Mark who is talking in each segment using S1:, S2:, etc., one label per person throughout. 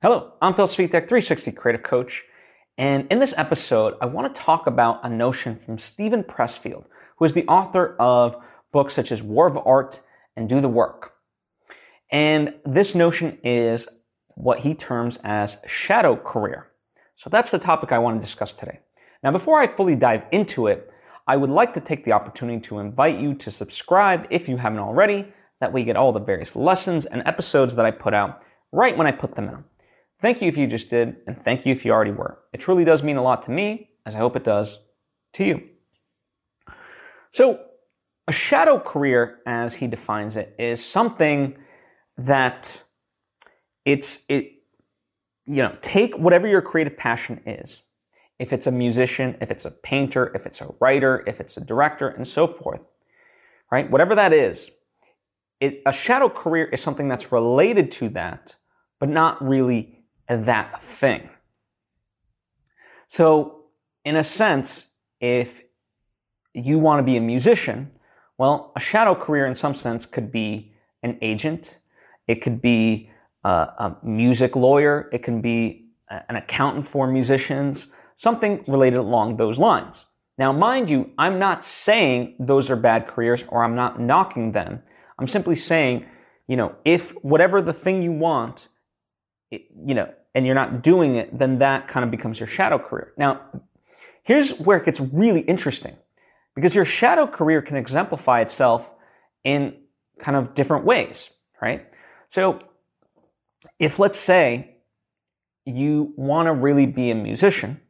S1: Hello, I'm Phil Svitek, 360 Creative Coach. And in this episode, I want to talk about a notion from Steven Pressfield, who is the author of books such as War of Art and Do the Work. And this notion is what he terms as shadow career. So that's the topic I want to discuss today. Now, before I fully dive into it, I would like to take the opportunity to invite you to subscribe if you haven't already. That way you get all the various lessons and episodes that I put out right when I put them in. Thank you if you just did, and thank you if you already were. It truly does mean a lot to me, as I hope it does to you. So, a shadow career, as he defines it, is something that it's it you know take whatever your creative passion is if it's a musician if it's a painter if it's a writer if it's a director and so forth right whatever that is it, a shadow career is something that's related to that but not really that thing. So, in a sense, if you want to be a musician, well, a shadow career in some sense could be an agent, it could be a, a music lawyer, it can be uh, an accountant for musicians, something related along those lines. Now, mind you, I'm not saying those are bad careers or I'm not knocking them. I'm simply saying, you know, if whatever the thing you want, it, you know, and you're not doing it, then that kind of becomes your shadow career. Now, here's where it gets really interesting because your shadow career can exemplify itself in kind of different ways, right? So, if let's say you want to really be a musician,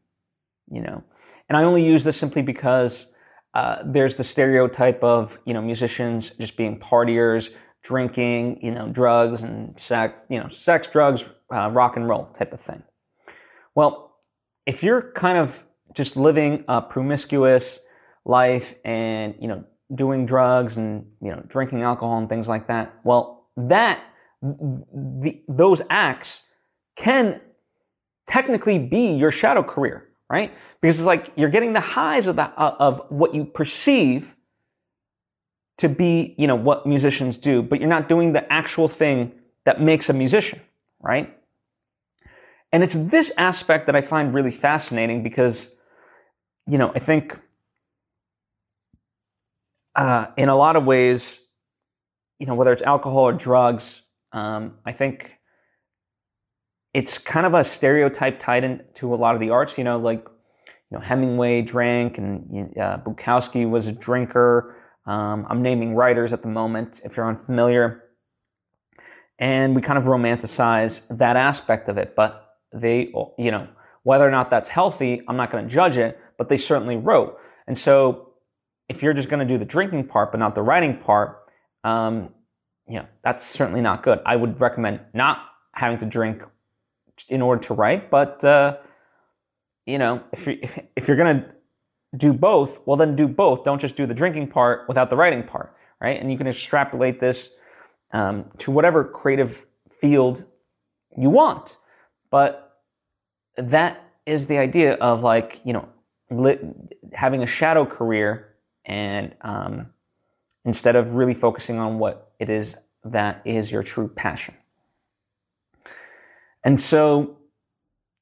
S1: you know, and I only use this simply because uh, there's the stereotype of you know musicians just being partiers, drinking, you know, drugs and sex, you know, sex, drugs, uh, rock and roll type of thing. Well, if you're kind of just living a promiscuous life and, you know, doing drugs and, you know, drinking alcohol and things like that, well, that, the, those acts can technically be your shadow career, right? Because it's like you're getting the highs of the, of what you perceive to be, you know, what musicians do, but you're not doing the actual thing that makes a musician, right? And it's this aspect that I find really fascinating because, you know, I think uh, in a lot of ways, you know, whether it's alcohol or drugs, um, I think it's kind of a stereotype tied into a lot of the arts. You know, like you know Hemingway drank, and uh, Bukowski was a drinker. Um, I'm naming writers at the moment, if you're unfamiliar. And we kind of romanticize that aspect of it. But they, you know, whether or not that's healthy, I'm not going to judge it, but they certainly wrote. And so if you're just going to do the drinking part, but not the writing part, um, you know, that's certainly not good. I would recommend not having to drink in order to write, but, uh, you know, if, you, if, if you're going to do both, well, then do both. Don't just do the drinking part without the writing part, right? And you can extrapolate this um, to whatever creative field you want. But that is the idea of like, you know, lit, having a shadow career and um, instead of really focusing on what it is that is your true passion. And so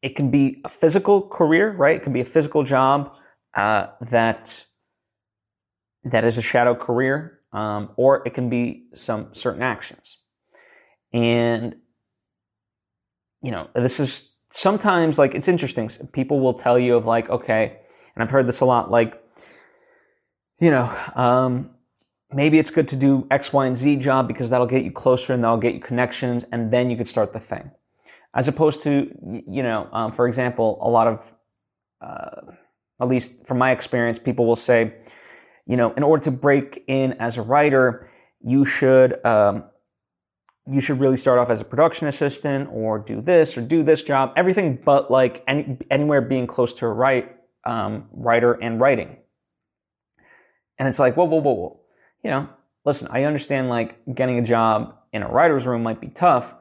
S1: it can be a physical career, right? It can be a physical job uh, that that is a shadow career, um, or it can be some certain actions. And you know, this is sometimes like it's interesting. People will tell you of like, okay, and I've heard this a lot, like, you know, um, maybe it's good to do X, Y, and Z job because that'll get you closer and that'll get you connections, and then you could start the thing. As opposed to, you know, um, for example, a lot of uh, at least from my experience, people will say, you know, in order to break in as a writer, you should um, you should really start off as a production assistant or do this or do this job. Everything but like any, anywhere being close to a write um, writer and writing. And it's like, whoa, whoa, whoa, whoa. You know, listen, I understand like getting a job in a writer's room might be tough,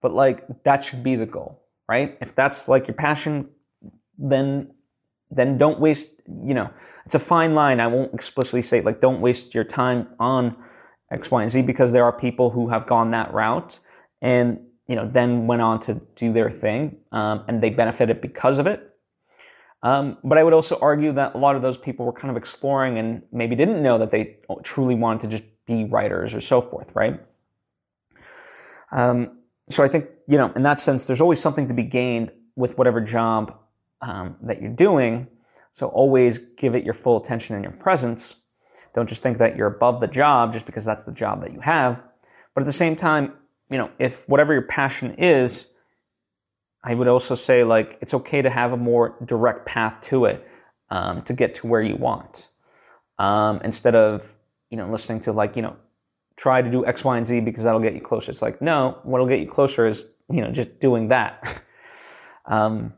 S1: but like that should be the goal, right? If that's like your passion, then then don't waste, you know, it's a fine line. I won't explicitly say like don't waste your time on X, Y, and Z because there are people who have gone that route. And, you know, then went on to do their thing, um, and they benefited because of it. Um, but I would also argue that a lot of those people were kind of exploring and maybe didn't know that they truly wanted to just be writers or so forth, right? Um, so I think, you know, in that sense, there's always something to be gained with whatever job um, that you're doing. So always give it your full attention and your presence. Don't just think that you're above the job just because that's the job that you have. But at the same time, you know, if whatever your passion is, I would also say like it's okay to have a more direct path to it um, to get to where you want um, instead of you know listening to like you know try to do X, Y, and Z because that'll get you closer. It's like no, what'll get you closer is you know just doing that. um,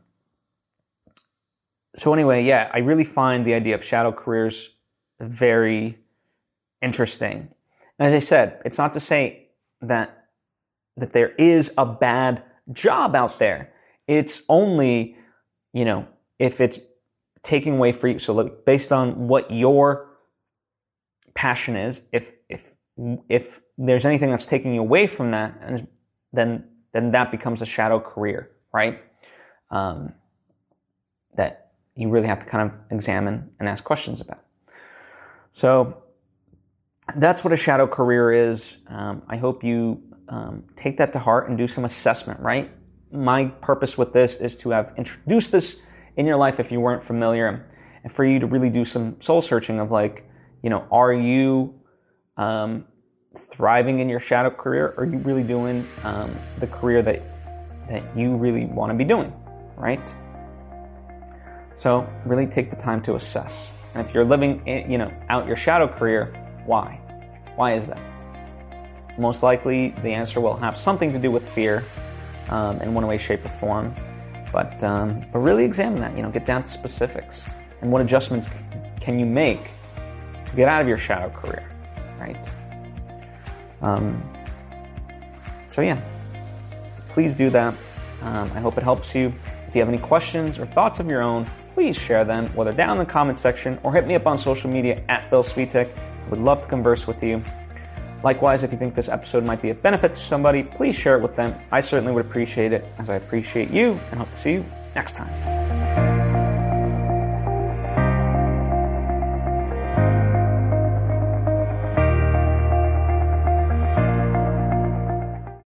S1: so anyway, yeah, I really find the idea of shadow careers very interesting. And as I said, it's not to say that that there is a bad job out there. It's only, you know, if it's taking away for you. So look, based on what your passion is, if if if there's anything that's taking you away from that, and then then that becomes a shadow career, right? Um, that you really have to kind of examine and ask questions about. So that's what a shadow career is. Um, I hope you um, take that to heart and do some assessment, right? My purpose with this is to have introduced this in your life if you weren't familiar and for you to really do some soul searching of like, you know, are you um, thriving in your shadow career? Or are you really doing um, the career that, that you really want to be doing, right? So really take the time to assess. And if you're living, in, you know, out your shadow career, why? Why is that? Most likely, the answer will have something to do with fear um, in one way, shape, or form. But um, but really examine that. You know, get down to specifics and what adjustments can you make to get out of your shadow career, right? Um, so yeah, please do that. Um, I hope it helps you. If you have any questions or thoughts of your own, please share them, whether down in the comment section or hit me up on social media at Phil Svitek. I would love to converse with you. Likewise, if you think this episode might be of benefit to somebody, please share it with them. I certainly would appreciate it, as I appreciate you, and hope to see you next time.